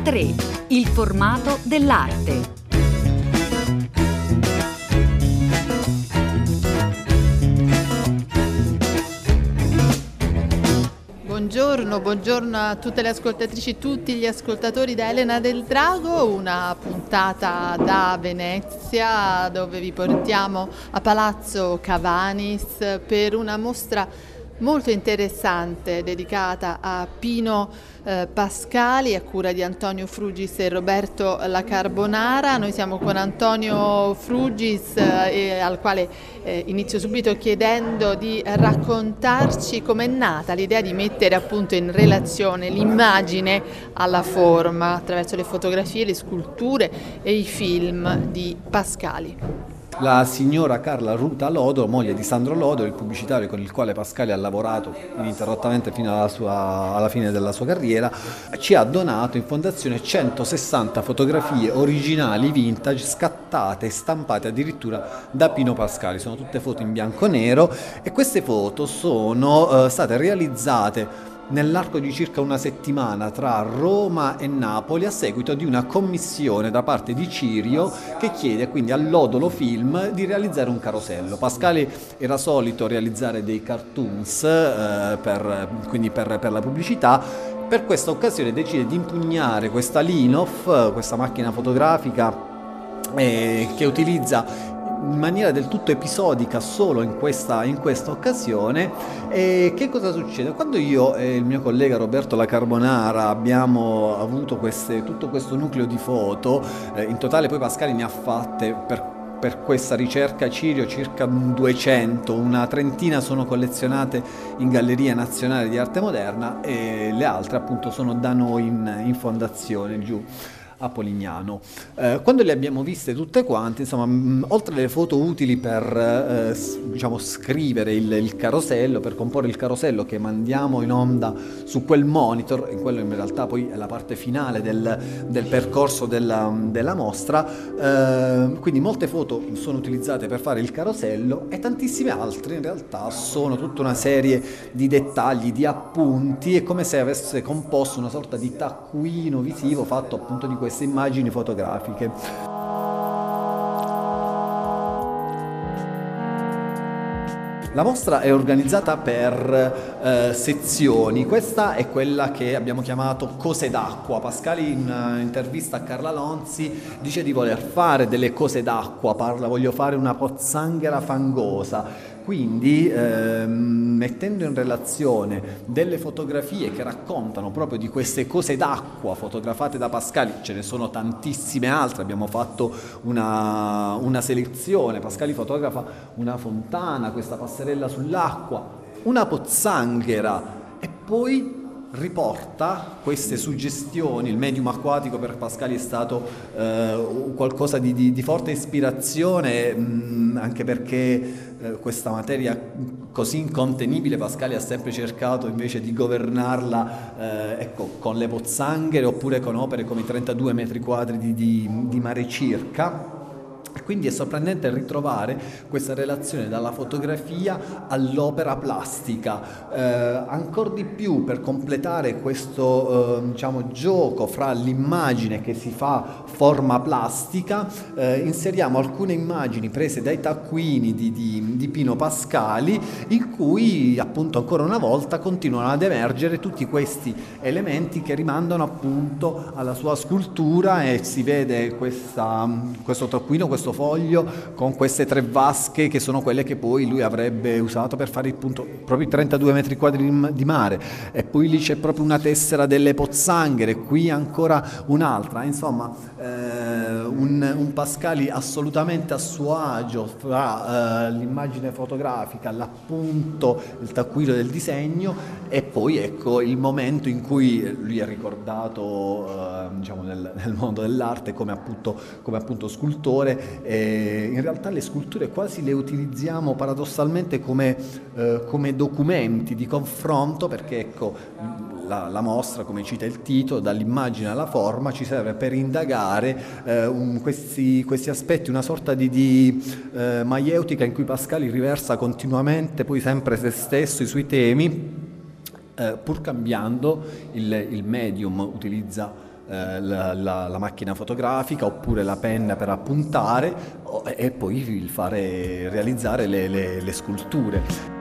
A3, il formato dell'arte. Buongiorno, buongiorno a tutte le ascoltatrici, tutti gli ascoltatori da Elena del Drago, una puntata da Venezia dove vi portiamo a Palazzo Cavanis per una mostra molto interessante dedicata a Pino eh, Pascali a cura di Antonio Frugis e Roberto La Carbonara. Noi siamo con Antonio Frugis eh, al quale eh, inizio subito chiedendo di raccontarci com'è nata l'idea di mettere appunto in relazione l'immagine alla forma attraverso le fotografie, le sculture e i film di Pascali la signora Carla Ruta Lodo, moglie di Sandro Lodo, il pubblicitario con il quale Pascali ha lavorato ininterrottamente fino alla, sua, alla, fine della sua carriera, ci ha donato in fondazione 160 fotografie originali vintage scattate e stampate addirittura da Pino Pascali. Sono tutte foto in bianco e nero e queste foto sono eh, state realizzate nell'arco di circa una settimana tra Roma e Napoli a seguito di una commissione da parte di Cirio che chiede quindi all'Odolo Film di realizzare un carosello. Pascali era solito realizzare dei cartoons eh, per, quindi per, per la pubblicità per questa occasione decide di impugnare questa Linov, questa macchina fotografica eh, che utilizza in maniera del tutto episodica solo in questa, in questa occasione. E che cosa succede? Quando io e il mio collega Roberto La Carbonara abbiamo avuto queste, tutto questo nucleo di foto, eh, in totale poi Pascali ne ha fatte per per questa ricerca Cirio circa 200, una trentina sono collezionate in Galleria Nazionale di Arte Moderna e le altre appunto sono da noi in, in fondazione giù Polignano. Eh, quando le abbiamo viste tutte quante, insomma, mh, oltre alle foto utili per eh, diciamo, scrivere il, il, carosello, per comporre il carosello che mandiamo in onda su quel monitor, in quello in realtà poi è la parte finale del, del percorso della, della mostra, eh, quindi molte foto sono utilizzate per fare il carosello e tantissime altre in realtà sono tutta una serie di dettagli, di appunti, è come se avesse composto una sorta di taccuino visivo fatto appunto di questo queste immagini fotografiche. La mostra è organizzata per eh, sezioni, questa è quella che abbiamo chiamato cose d'acqua. Pascali in uh, intervista a Carla Lonzi dice di voler fare delle cose d'acqua, parla voglio fare una pozzanghera fangosa. Quindi ehm, mettendo in relazione delle fotografie che raccontano proprio di queste cose d'acqua fotografate da Pascali, ce ne sono tantissime altre, abbiamo fatto una, una selezione, Pascali fotografa una fontana, questa passerella sull'acqua, una pozzanghera e poi riporta queste suggestioni, il medium acquatico per Pascali è stato eh, qualcosa di, di, di, forte ispirazione, mh, anche perché eh, questa materia così incontenibile Pascali ha sempre cercato invece di governarla eh, ecco, con le pozzanghere oppure con opere come i 32 metri quadri di, di mare circa quindi è sorprendente ritrovare questa relazione dalla fotografia all'opera plastica, eh, ancora di più per completare questo eh, diciamo, gioco fra l'immagine che si fa forma plastica, eh, inseriamo alcune immagini prese dai taccuini di, di, di, Pino Pascali in cui appunto ancora una volta continuano ad emergere tutti questi elementi che rimandano appunto alla sua scultura e si vede questa, questo taccuino, questo foglio con queste tre vasche che sono quelle che poi lui avrebbe usato per fare appunto proprio i 32 metri quadri di mare. E poi lì c'è proprio una tessera delle pozzanghere, qui ancora un'altra, insomma eh, un, un, Pascali assolutamente a suo agio fra eh, l'immagine fotografica, l'appunto, il taccuino del disegno e poi ecco il momento in cui lui è ricordato eh, diciamo nel, nel, mondo dell'arte come appunto, come appunto scultore eh, in realtà le sculture quasi le utilizziamo paradossalmente come, eh, come documenti di confronto perché ecco, la, la, mostra, come cita il titolo, dall'immagine alla forma, ci serve per indagare eh, un, questi, questi, aspetti, una sorta di, di eh, maieutica in cui Pascali riversa continuamente, poi sempre se stesso, i suoi temi, eh, pur cambiando il, il medium, utilizza eh, la, la, la, macchina fotografica oppure la penna per appuntare e poi fare, realizzare le, le, le sculture.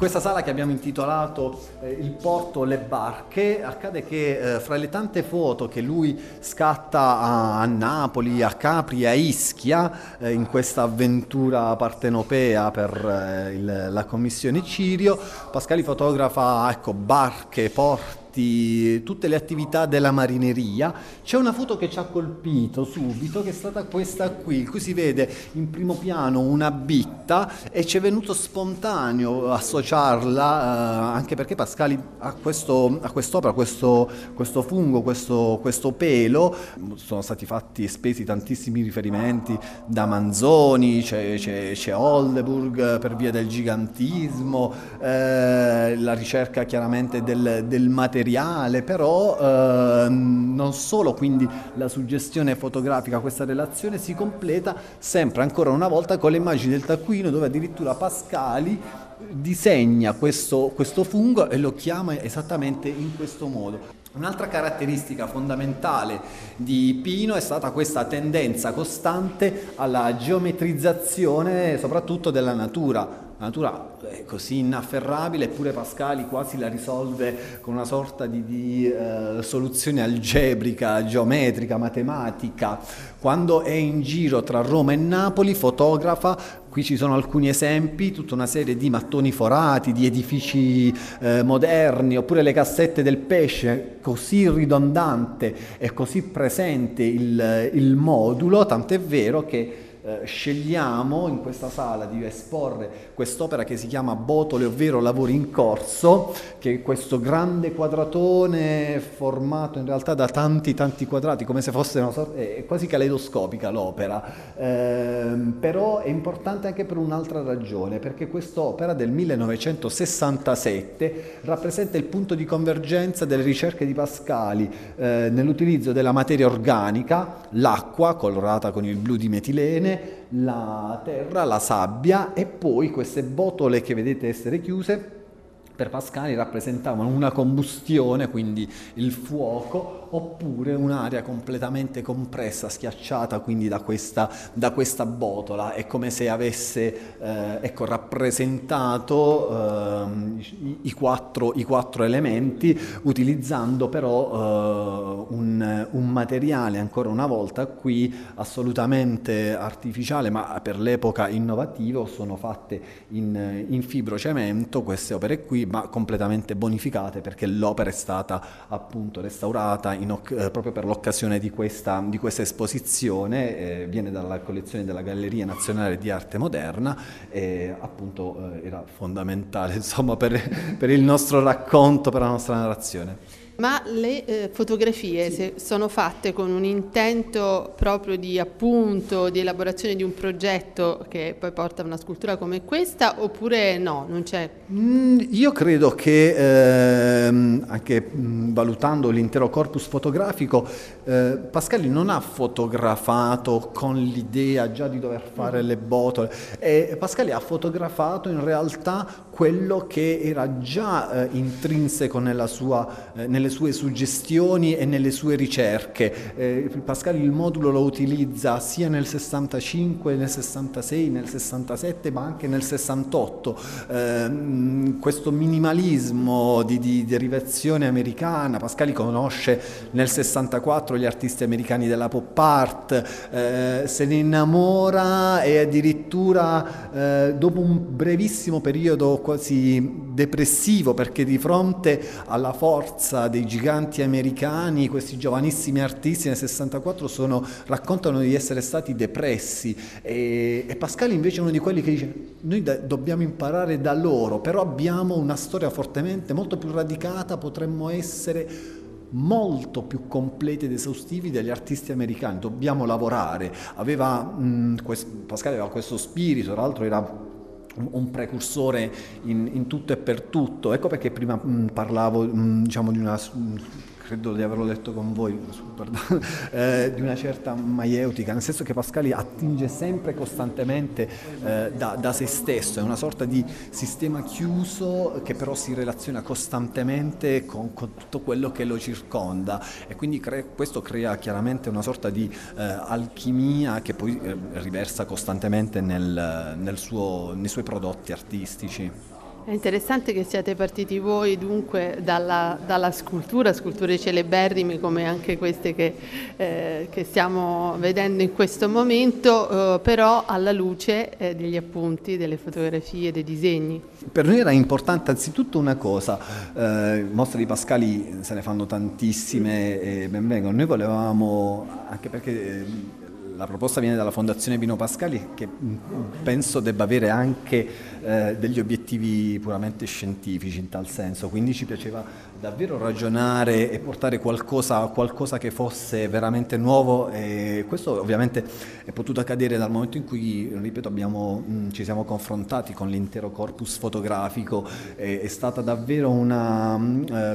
Questa sala che abbiamo intitolato eh, Il porto, le barche, accade che eh, fra le tante foto che lui scatta a, a Napoli, a Capri, a Ischia, eh, in questa avventura partenopea per eh, il, la commissione Cirio, Pascali fotografa ecco, barche, porti, tutti, tutte le attività della marineria, c'è una foto che ci ha colpito subito che è stata questa qui, qui si vede in primo piano una bitta e ci è venuto spontaneo associarla eh, anche perché Pascali ha, questo, ha quest'opera, questo, questo fungo, questo, questo, pelo, sono stati fatti spesi tantissimi riferimenti da Manzoni, c'è, c'è, c'è Oldenburg per via del gigantismo, eh, la ricerca chiaramente del, del materiale materiale, però eh, non solo quindi la suggestione fotografica, questa relazione si completa sempre ancora una volta con le immagini del taccuino dove addirittura Pascali disegna questo, questo fungo e lo chiama esattamente in questo modo. Un'altra caratteristica fondamentale di Pino è stata questa tendenza costante alla geometrizzazione soprattutto della natura. La natura è così inafferrabile, eppure Pascali quasi la risolve con una sorta di, di eh, soluzione algebrica, geometrica, matematica. Quando è in giro tra Roma e Napoli fotografa, qui ci sono alcuni esempi, tutta una serie di mattoni forati, di edifici eh, moderni, oppure le cassette del pesce, così ridondante e così presente il, il modulo, tant'è vero che eh, scegliamo in questa sala di esporre quest'opera che si chiama Botole, ovvero Lavori in corso, che è questo grande quadratone formato in realtà da tanti tanti quadrati, come se fosse una sorta, è quasi caleidoscopica l'opera, eh, però è importante anche per un'altra ragione, perché quest'opera del 1967 rappresenta il punto di convergenza delle ricerche di Pascali eh, nell'utilizzo della materia organica, l'acqua colorata con il blu di metilene, la terra, la sabbia e poi queste botole che vedete essere chiuse per Pascali rappresentavano una combustione, quindi il fuoco, oppure un'aria completamente compressa, schiacciata quindi da questa, da questa botola. È come se avesse eh, ecco, rappresentato eh, i, i, quattro, i, quattro, elementi, utilizzando però eh, un, un, materiale, ancora una volta qui, assolutamente artificiale, ma per l'epoca innovativo, sono fatte in, in fibrocemento queste opere qui, ma completamente bonificate perché l'opera è stata appunto restaurata eh, proprio per l'occasione di questa, di questa esposizione, eh, viene dalla collezione della Galleria Nazionale di Arte Moderna e appunto eh, era fondamentale insomma, per, per il nostro racconto, per la nostra narrazione. Ma le eh, fotografie sì. sono fatte con un intento proprio di appunto, di elaborazione di un progetto che poi porta a una scultura come questa oppure no, non c'è? Mm, io credo che ehm, anche mh, mm, valutando l'intero corpus fotografico, eh, Pascali non ha fotografato con l'idea già di dover fare mm. le botole, e Pascali ha fotografato in realtà quello che era già eh, intrinseco sua, eh, nelle sue suggestioni e nelle sue ricerche. Eh, Pascali il modulo lo utilizza sia nel 65, nel 66, nel 67, ma anche nel 68. Eh, questo minimalismo di, di, derivazione americana, Pascali conosce nel 64 gli artisti americani della pop art, eh, se ne innamora e addirittura eh, dopo un brevissimo periodo quasi depressivo perché di fronte alla forza dei giganti americani, questi giovanissimi artisti nel 64 sono, raccontano di essere stati depressi e, e, Pascal invece è uno di quelli che dice noi da, dobbiamo imparare da loro, però abbiamo una storia fortemente, molto più radicata, potremmo essere molto più completi ed esaustivi degli artisti americani, dobbiamo lavorare. Aveva, mh, questo, Pascal aveva questo spirito, tra l'altro era un precursore in, in, tutto e per tutto. Ecco perché prima mh, parlavo mh, diciamo di una credo di averlo detto con voi, eh, di una certa maieutica, nel senso che Pascali attinge sempre costantemente eh, da, da, se stesso, è una sorta di sistema chiuso che però si relaziona costantemente con, con tutto quello che lo circonda e quindi cre- questo crea chiaramente una sorta di eh, alchimia che poi eh, riversa costantemente nel, nel suo, nei suoi prodotti artistici. È interessante che siate partiti voi dunque dalla, dalla scultura, sculture celeberrime come anche queste che, eh, che stiamo vedendo in questo momento, eh, però alla luce eh, degli appunti, delle fotografie, dei disegni. Per noi era importante anzitutto una cosa, eh, mostre di Pascali se ne fanno tantissime e ben vengono, noi volevamo, anche perché la proposta viene dalla Fondazione Pino Pascali che penso debba avere anche eh, degli obiettivi puramente scientifici in tal senso, quindi ci piaceva davvero ragionare e portare qualcosa, qualcosa che fosse veramente nuovo e questo ovviamente è potuto accadere dal momento in cui, ripeto, abbiamo, mh, ci siamo confrontati con l'intero corpus fotografico, è, è stata davvero una,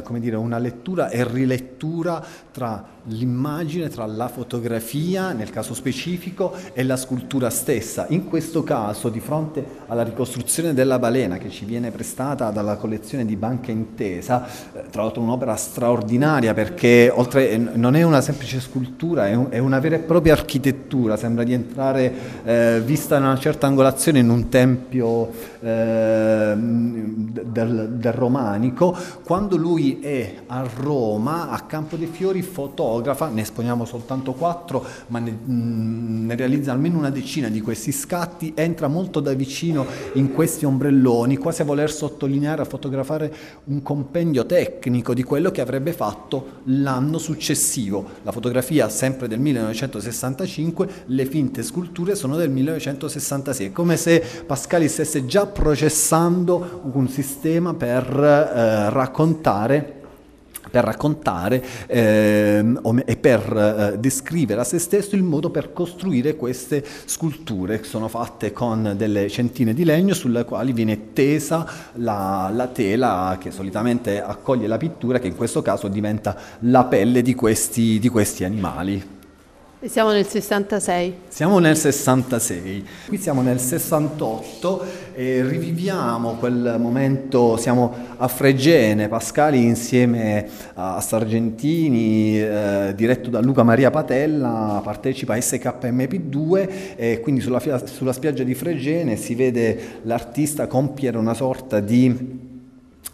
eh, dire, una lettura e rilettura tra l'immagine, tra la fotografia, nel caso specifico, e la scultura stessa. In questo caso, di fronte alla ricostruzione della balena che ci viene prestata dalla collezione di Banca Intesa, eh, tra l'altro un'opera straordinaria perché oltre, eh, non è una semplice scultura, è, un, è una vera e propria architettura, sembra di entrare eh, vista in una certa angolazione in un tempio eh, del, del romanico. Quando lui è a Roma, a Campo dei Fiori, fotografa ne esponiamo soltanto quattro, ma ne, mm, ne, realizza almeno una decina di questi scatti, entra molto da vicino in questi ombrelloni, quasi a voler sottolineare, a fotografare un compendio tecnico di quello che avrebbe fatto l'anno successivo. La fotografia sempre del 1965, le finte sculture sono del 1966, come se Pascali stesse già processando un sistema per eh, raccontare per raccontare ehm, e per eh, descrivere a se stesso il modo per costruire queste sculture che sono fatte con delle centine di legno sulle quali viene tesa la, la tela che solitamente accoglie la pittura che in questo caso diventa la pelle di questi, di questi animali. Siamo nel 66. Siamo nel 66, qui siamo nel 68 e riviviamo quel momento, siamo a Fregene, Pascali insieme a Sargentini, eh, diretto da Luca Maria Patella, partecipa a SKMP2 e quindi sulla, sulla spiaggia di Fregene si vede l'artista compiere una sorta di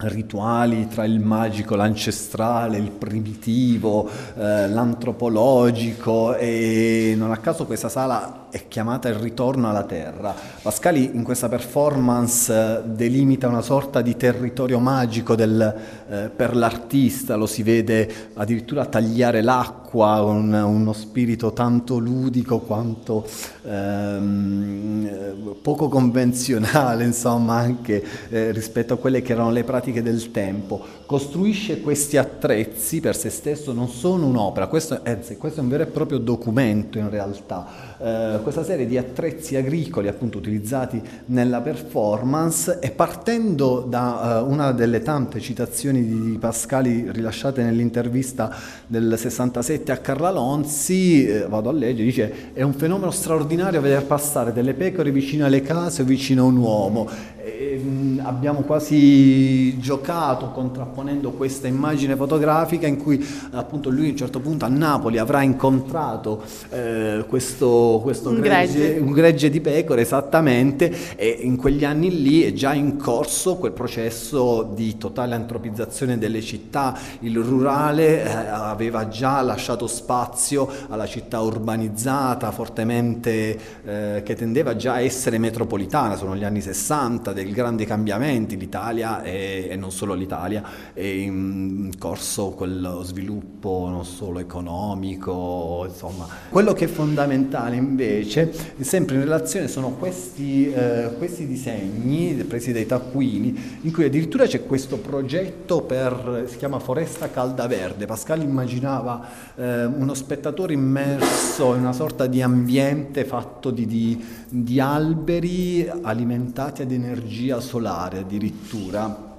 rituali tra il magico, l'ancestrale, il primitivo, eh, l'antropologico e non a caso questa sala è chiamata Il ritorno alla terra. Pascali in questa performance eh, delimita una sorta di territorio magico del, eh, per l'artista, lo si vede addirittura tagliare l'acqua, un, uno spirito tanto ludico quanto ehm, poco convenzionale, insomma, anche eh, rispetto a quelle che erano le pratiche del tempo. Costruisce questi attrezzi per se stesso, non sono un'opera, questo, anzi, questo è un vero e proprio documento in realtà eh, questa serie di attrezzi agricoli appunto utilizzati nella performance e partendo da eh, una delle tante citazioni di Pascali rilasciate nell'intervista del 67 a Carla Lonzi, eh, vado a leggere, dice è un fenomeno straordinario vedere passare delle pecore vicino alle case o vicino a un uomo Ehm, abbiamo quasi giocato contrapponendo questa immagine fotografica in cui appunto lui a un certo punto a Napoli avrà incontrato eh, questo, questo un, gregge, gregge. un, gregge. di pecore esattamente e in quegli anni lì è già in corso quel processo di totale antropizzazione delle città, il rurale eh, aveva già lasciato spazio alla città urbanizzata fortemente eh, che tendeva già a essere metropolitana, sono gli anni 60 del grandi cambiamenti, l'Italia e, e non solo l'Italia, è in corso quello sviluppo non solo economico, insomma. Quello che è fondamentale invece, sempre in relazione, sono questi, eh, questi disegni presi dai taccuini, in cui addirittura c'è questo progetto per, si chiama Foresta Calda Verde. Pascal immaginava eh, uno spettatore immerso in una sorta di ambiente fatto di, di, di alberi alimentati ad energia solare addirittura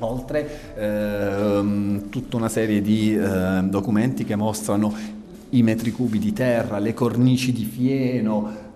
oltre ehm, tutta una serie di eh, documenti che mostrano i metri cubi di terra, le cornici di fieno,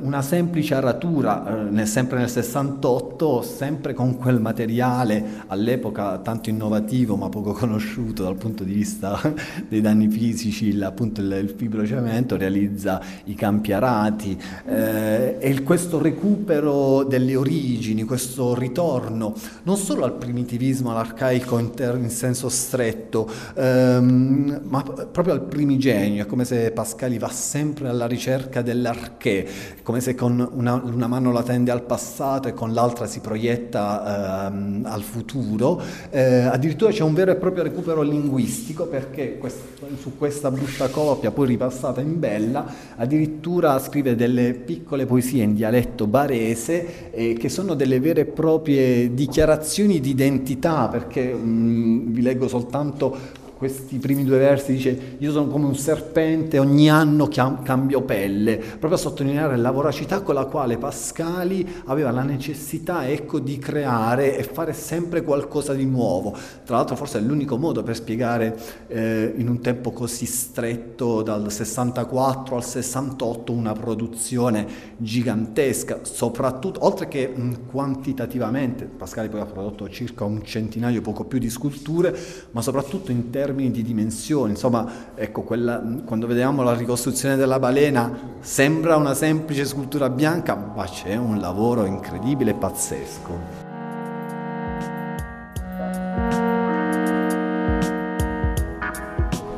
una semplice aratura, eh, sempre nel 68, sempre con quel materiale all'epoca tanto innovativo ma poco conosciuto dal punto di vista dei danni fisici, appunto il, fibrocemento realizza i campi arati eh, e questo recupero delle origini, questo ritorno non solo al primitivismo, all'arcaico in, ter- in senso stretto, ehm, ma proprio al primigenio, è come se Pascali va sempre alla ricerca dell'arché, come se con una, una, mano la tende al passato e con l'altra si proietta ehm, al futuro. Eh, addirittura c'è un vero e proprio recupero linguistico perché questo, su questa brutta copia, poi ripassata in bella, addirittura scrive delle piccole poesie in dialetto barese eh, che sono delle vere e proprie dichiarazioni di identità, perché mh, mm, vi leggo soltanto questi primi due versi dice io sono come un serpente, ogni anno cambio pelle, proprio a sottolineare la voracità con la quale Pascali aveva la necessità ecco, di creare e fare sempre qualcosa di nuovo. Tra l'altro forse è l'unico modo per spiegare eh, in un tempo così stretto, dal 64 al 68, una produzione gigantesca, soprattutto, oltre che mh, quantitativamente, Pascali poi ha prodotto circa un centinaio, poco più di sculture, ma soprattutto in termini termini di dimensioni, insomma, ecco, quella, quando vediamo la ricostruzione della balena sembra una semplice scultura bianca, ma c'è un lavoro incredibile e pazzesco.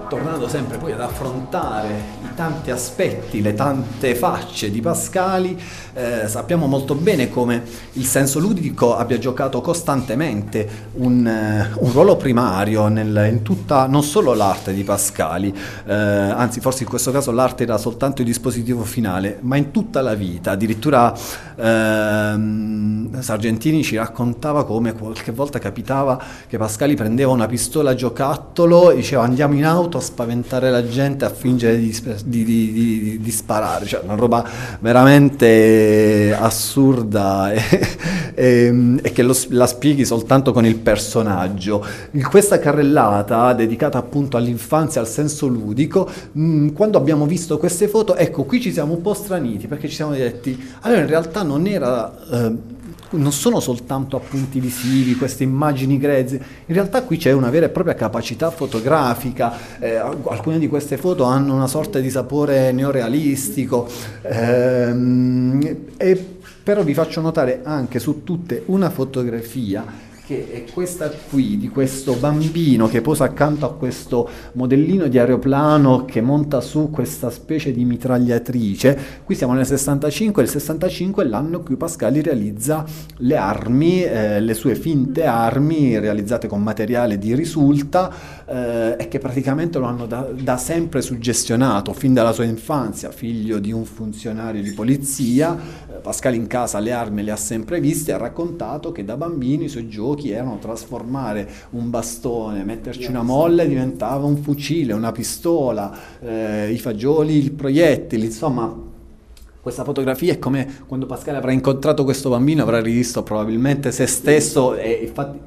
Tornando sempre poi ad affrontare tanti aspetti, le tante facce di Pascali, eh, sappiamo molto bene come il senso ludico abbia giocato costantemente un, eh, un ruolo primario nel, in tutta, non solo l'arte di Pascali, eh, anzi forse in questo caso l'arte era soltanto il dispositivo finale, ma in tutta la vita, addirittura ehm, Sargentini ci raccontava come qualche volta capitava che Pascali prendeva una pistola giocattolo e diceva andiamo in auto a spaventare la gente, a fingere di, di, di, di, sparare, cioè una roba veramente assurda e, e, e che lo, la spieghi soltanto con il personaggio. In questa carrellata dedicata appunto all'infanzia, al senso ludico, mh, mm, quando abbiamo visto queste foto, ecco qui ci siamo un po' straniti perché ci siamo detti, allora in realtà non era... Eh, non sono soltanto appunti visivi, queste immagini grezze, in realtà qui c'è una vera e propria capacità fotografica, eh, alcune di queste foto hanno una sorta di sapore neorealistico, ehm, e, però vi faccio notare anche su tutte una fotografia che è questa qui, di questo bambino che posa accanto a questo modellino di aeroplano che monta su questa specie di mitragliatrice. Qui siamo nel 65, il 65 è l'anno in cui Pascali realizza le armi, eh, le sue finte armi realizzate con materiale di risulta eh, e che praticamente lo hanno da, da sempre suggestionato fin dalla sua infanzia, figlio di un funzionario di polizia. Pascali in casa le armi le ha sempre viste ha raccontato che da bambino i suoi giochi erano trasformare un bastone, metterci una molla diventava un fucile, una pistola, eh, i fagioli, il proiettile, insomma questa fotografia è come quando Pascal avrà incontrato questo bambino, avrà rivisto probabilmente se stesso e infatti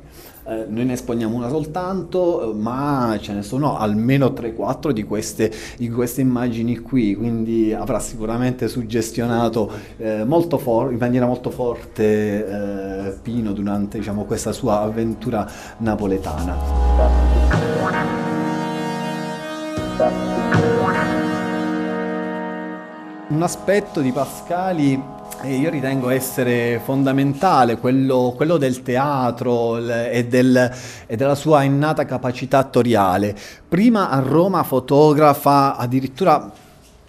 eh, noi ne esponiamo una soltanto, ma ce ne sono almeno 3-4 di queste, di queste immagini qui, quindi avrà sicuramente suggestionato eh, for- in maniera molto forte eh, Pino durante diciamo, questa sua avventura napoletana. Un aspetto di Pascali e io ritengo essere fondamentale quello, quello del teatro e, del, e, della sua innata capacità attoriale. Prima a Roma fotografa addirittura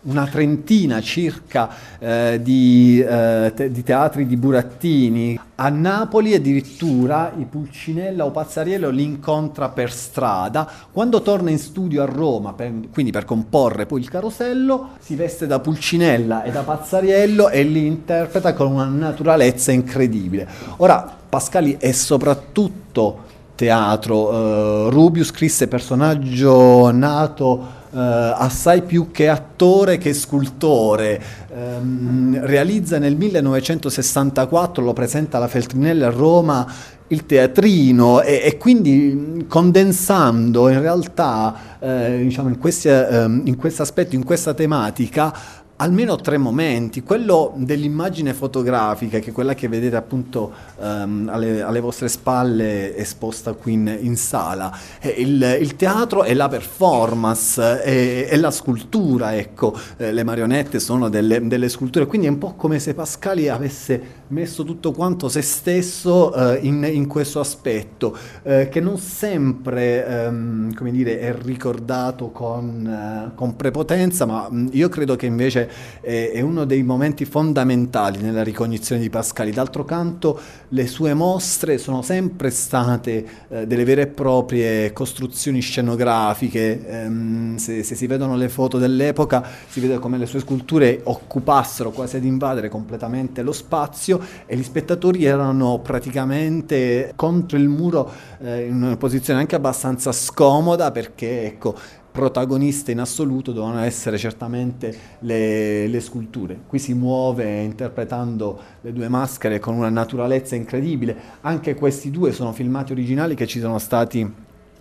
una trentina circa eh, di, eh, te- di, teatri di burattini. A Napoli addirittura i Pulcinella o Pazzariello li incontra per strada. Quando torna in studio a Roma, per, quindi per comporre poi il carosello, si veste da Pulcinella e da Pazzariello e li interpreta con una naturalezza incredibile. Ora, Pascali è soprattutto teatro. Uh, Rubius scrisse personaggio nato assai più che attore che scultore. Um, realizza nel 1964, lo presenta alla Feltrinelli a Roma, il teatrino e, e, quindi condensando in realtà eh, diciamo in, questi, eh, in questo aspetto, in questa tematica, almeno tre momenti. Quello dell'immagine fotografica, che è quella che vedete appunto um, alle, alle, vostre spalle esposta qui in, in sala. Il, il, teatro è la performance, è, è la scultura, ecco, eh, le marionette sono delle, delle, sculture, quindi è un po' come se Pascali avesse messo tutto quanto se stesso eh, in, in, questo aspetto, eh, che non sempre, ehm, come dire, è ricordato con, eh, con prepotenza, ma io credo che invece è, uno dei momenti fondamentali nella ricognizione di Pascali. D'altro canto le sue mostre sono sempre state eh, delle vere e proprie costruzioni scenografiche, ehm, se, se, si vedono le foto dell'epoca si vede come le sue sculture occupassero quasi ad invadere completamente lo spazio e gli spettatori erano praticamente contro il muro eh, in una posizione anche abbastanza scomoda perché ecco protagoniste in assoluto devono essere certamente le, le, sculture. Qui si muove interpretando le due maschere con una naturalezza incredibile. Anche questi due sono filmati originali che ci sono stati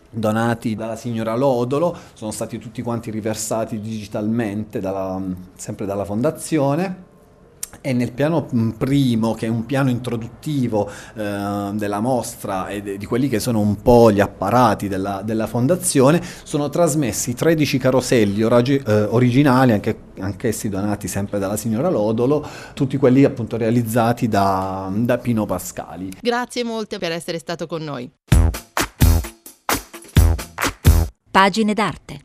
donati dalla signora Lodolo, sono stati tutti quanti riversati digitalmente dalla, sempre dalla fondazione e nel piano mm, primo, che è un piano introduttivo eh, della mostra e de- di quelli che sono un po' gli apparati della, della fondazione, sono trasmessi 13 caroselli oragi- eh, originali, anche, anch'essi donati sempre dalla signora Lodolo, tutti quelli appunto realizzati da, da Pino Pascali. Grazie molte per essere stato con noi. Pagine d'arte.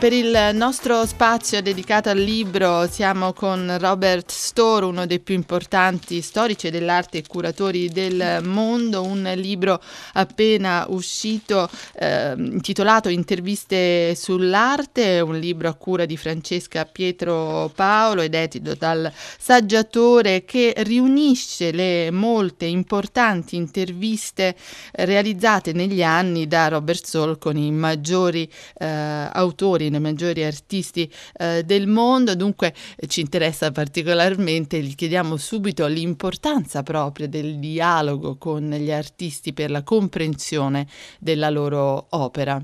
Per il nostro spazio dedicato al libro siamo con Robert Storr, uno dei più importanti storici dell'arte e curatori del mondo, un libro appena uscito eh, intitolato Interviste sull'arte, un libro a cura di Francesca Pietro Paolo ed edito dal saggiatore che riunisce le molte importanti interviste realizzate negli anni da Robert Storr con i maggiori eh, autori nei maggiori artisti eh, del mondo, dunque eh, ci interessa particolarmente, gli chiediamo subito l'importanza proprio del dialogo con gli artisti per la comprensione della loro opera.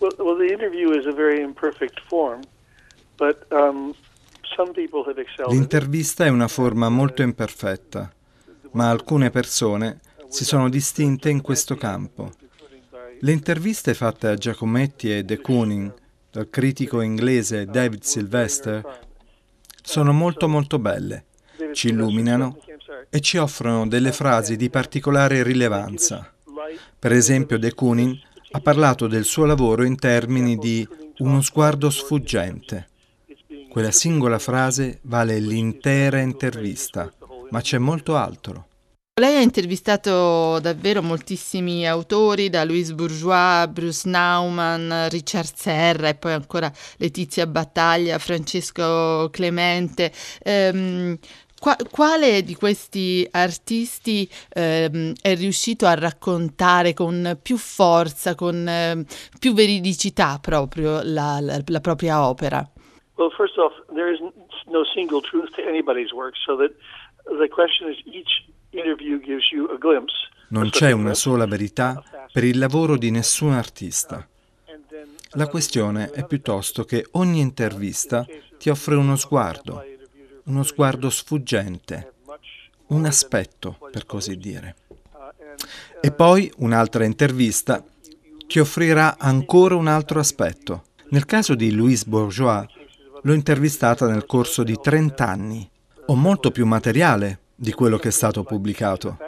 Well, well the interview is a very imperfect form, but um, L'intervista è una forma molto imperfetta, ma alcune persone si sono distinte in questo campo. Le interviste fatte a Giacometti e De Kooning dal critico inglese David Sylvester sono molto molto belle, ci illuminano e ci offrono delle frasi di particolare rilevanza. Per esempio De Kooning ha parlato del suo lavoro in termini di uno sguardo sfuggente. Quella singola frase vale l'intera intervista, ma c'è molto altro. Lei ha intervistato davvero moltissimi autori, da Louise Bourgeois, Bruce Nauman, Richard Serra e poi ancora Letizia Battaglia, Francesco Clemente. Ehm, qua, quale di questi artisti ehm, è riuscito a raccontare con più forza, con eh, più veridicità proprio la, la, la propria opera? Well, first off, there is no single truth to anybody's work, so that the question is each non c'è una sola verità per il lavoro di nessun artista. La questione è piuttosto che ogni intervista ti offre uno sguardo, uno sguardo sfuggente, un aspetto, per così dire. E poi un'altra intervista ti offrirà ancora un altro aspetto. Nel caso di Louise Bourgeois l'ho intervistata nel corso di 30 anni. Ho molto più materiale di quello che è stato pubblicato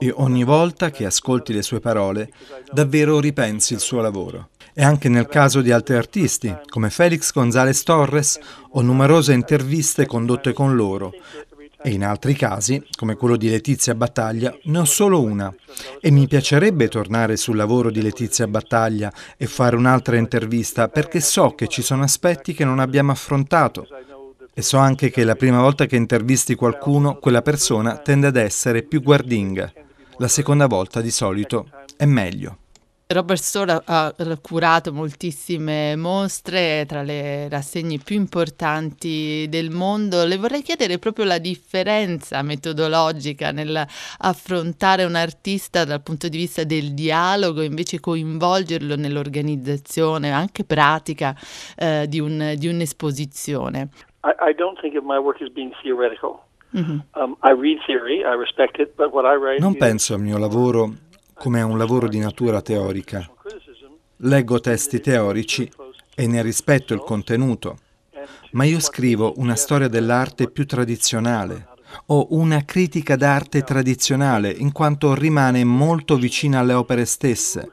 e ogni volta che ascolti le sue parole davvero ripensi il suo lavoro. E anche nel caso di altri artisti, come Felix González Torres, ho numerose interviste condotte con loro e in altri casi, come quello di Letizia Battaglia, ne ho solo una. E mi piacerebbe tornare sul lavoro di Letizia Battaglia e fare un'altra intervista perché so che ci sono aspetti che non abbiamo affrontato e so anche che la prima volta che intervisti qualcuno, quella persona tende ad essere più guardinga. La seconda volta di solito è meglio. Robert Store ha, curato moltissime mostre tra le rassegne più importanti del mondo. Le vorrei chiedere proprio la differenza metodologica nell'affrontare un artista dal punto di vista del dialogo, invece coinvolgerlo nell'organizzazione anche pratica eh, di, un, di, un'esposizione. I, I don't think of my work as being theoretical. Mm-hmm. Um, I read theory, I respect it, but what I write Non penso al mio lavoro come a un lavoro di natura teorica. Leggo testi teorici e ne rispetto il contenuto, ma io scrivo una storia dell'arte più tradizionale o una critica d'arte tradizionale in quanto rimane molto vicina alle opere stesse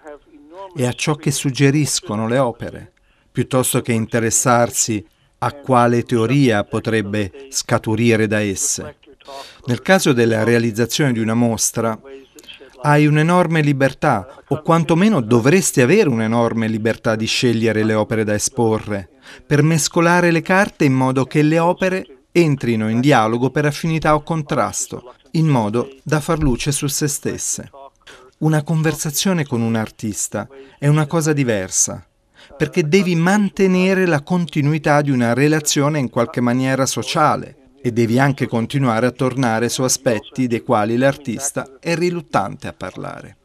e a ciò che suggeriscono le opere, piuttosto che interessarsi a quale teoria potrebbe scaturire da esse. Nel caso della realizzazione di una mostra, hai un'enorme libertà, o quantomeno dovresti avere un'enorme libertà di scegliere le opere da esporre, per mescolare le carte in modo che le opere entrino in dialogo per affinità o contrasto, in modo da far luce su se stesse. Una conversazione con un artista è una cosa diversa, perché devi mantenere la continuità di una relazione in qualche maniera sociale, e devi anche continuare a tornare su aspetti dei quali l'artista è riluttante a parlare.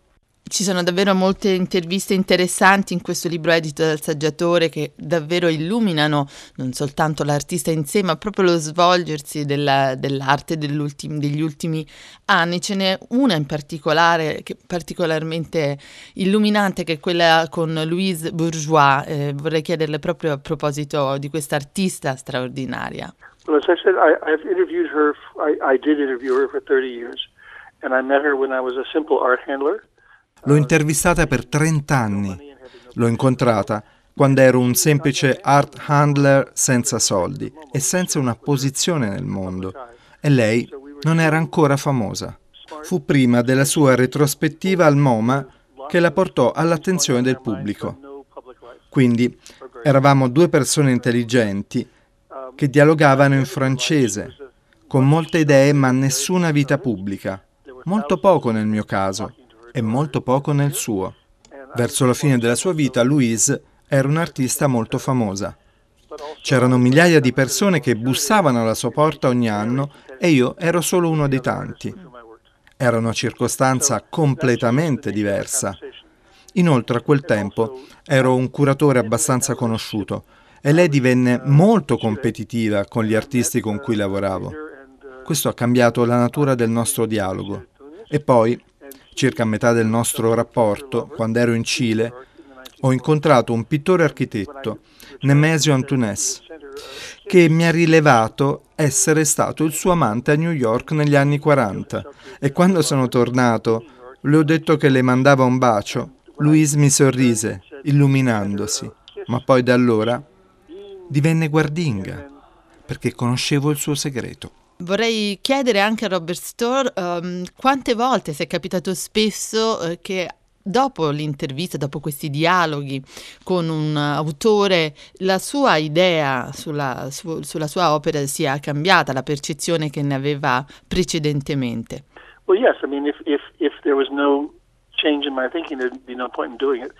Ci sono davvero molte interviste interessanti in questo libro edito dal saggiatore che davvero illuminano non soltanto l'artista in sé, ma proprio lo svolgersi della, dell'arte degli ultimi anni. Ce n'è una in particolare, che particolarmente illuminante, che è quella con Louise Bourgeois. Eh, vorrei chiederle proprio a proposito di questa artista straordinaria. Well, as I said, I, I've interviewed her. I, I did interview her for 30 years, and I met her when I was a simple art handler. L'ho intervistata per 30 anni. L'ho incontrata quando ero un semplice art handler senza soldi e senza una posizione nel mondo. E lei non era ancora famosa. Fu prima della sua retrospettiva al MoMA che la portò all'attenzione del pubblico. Quindi eravamo due persone intelligenti che dialogavano in francese, con molte idee ma nessuna vita pubblica, molto poco nel mio caso e molto poco nel suo. Verso la fine della sua vita Louise era un'artista molto famosa. C'erano migliaia di persone che bussavano alla sua porta ogni anno e io ero solo uno dei tanti. Era una circostanza completamente diversa. Inoltre a quel tempo ero un curatore abbastanza conosciuto e lei divenne molto competitiva con gli artisti con cui lavoravo. Questo ha cambiato la natura del nostro dialogo. E poi, circa a metà del nostro rapporto, quando ero in Cile, ho incontrato un pittore architetto, Nemesio Antunes, che mi ha rilevato essere stato il suo amante a New York negli anni 40 e quando sono tornato le ho detto che le mandava un bacio. Louise mi sorrise, illuminandosi, ma poi da allora divenne guardinga perché conoscevo il suo segreto. Vorrei chiedere anche a Robert Storr um, quante volte si è capitato spesso uh, che dopo l'intervista, dopo questi dialoghi con un autore, la sua idea sulla, su, sulla sua opera sia cambiata, la percezione che ne aveva precedentemente. Well, yes, I mean, if, if, if there was no change in my thinking, there'd be no point in doing it.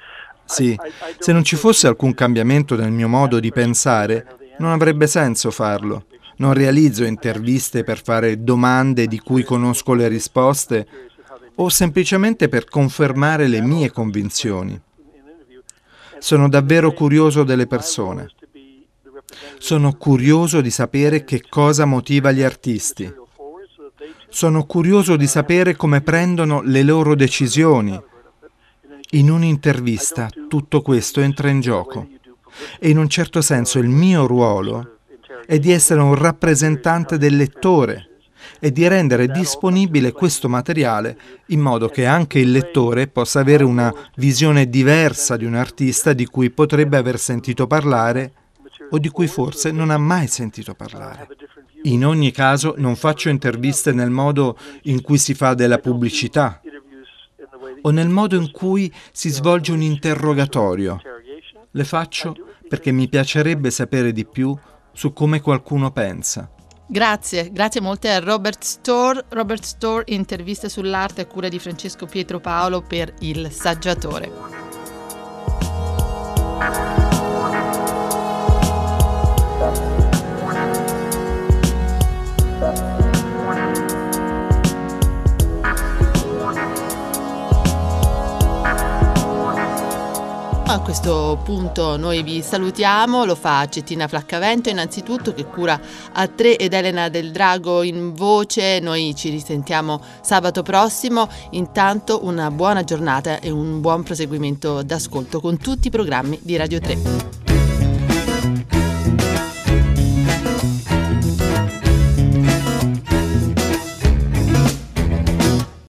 Sì, se non ci fosse alcun cambiamento nel mio modo di pensare, non avrebbe senso farlo. Non realizzo interviste per fare domande di cui conosco le risposte o semplicemente per confermare le mie convinzioni. Sono davvero curioso delle persone. Sono curioso di sapere che cosa motiva gli artisti. Sono curioso di sapere come prendono le loro decisioni in un'intervista tutto questo entra in gioco e in un certo senso il mio ruolo è di essere un rappresentante del lettore e di rendere disponibile questo materiale in modo che anche il lettore possa avere una visione diversa di un artista di cui potrebbe aver sentito parlare o di cui forse non ha mai sentito parlare. In ogni caso non faccio interviste nel modo in cui si fa della pubblicità, o nel modo in cui si svolge un interrogatorio. Le faccio perché mi piacerebbe sapere di più su come qualcuno pensa. Grazie, grazie molte a Robert Storr. Robert Storr, interviste sull'arte a cura di Francesco Pietro Paolo per Il Saggiatore. A questo punto noi vi salutiamo, lo fa Cettina Flaccavento. Innanzitutto che cura a tre ed Elena del Drago in voce, noi ci risentiamo sabato prossimo, intanto una buona giornata e un buon proseguimento d'ascolto con tutti i programmi di Radio 3.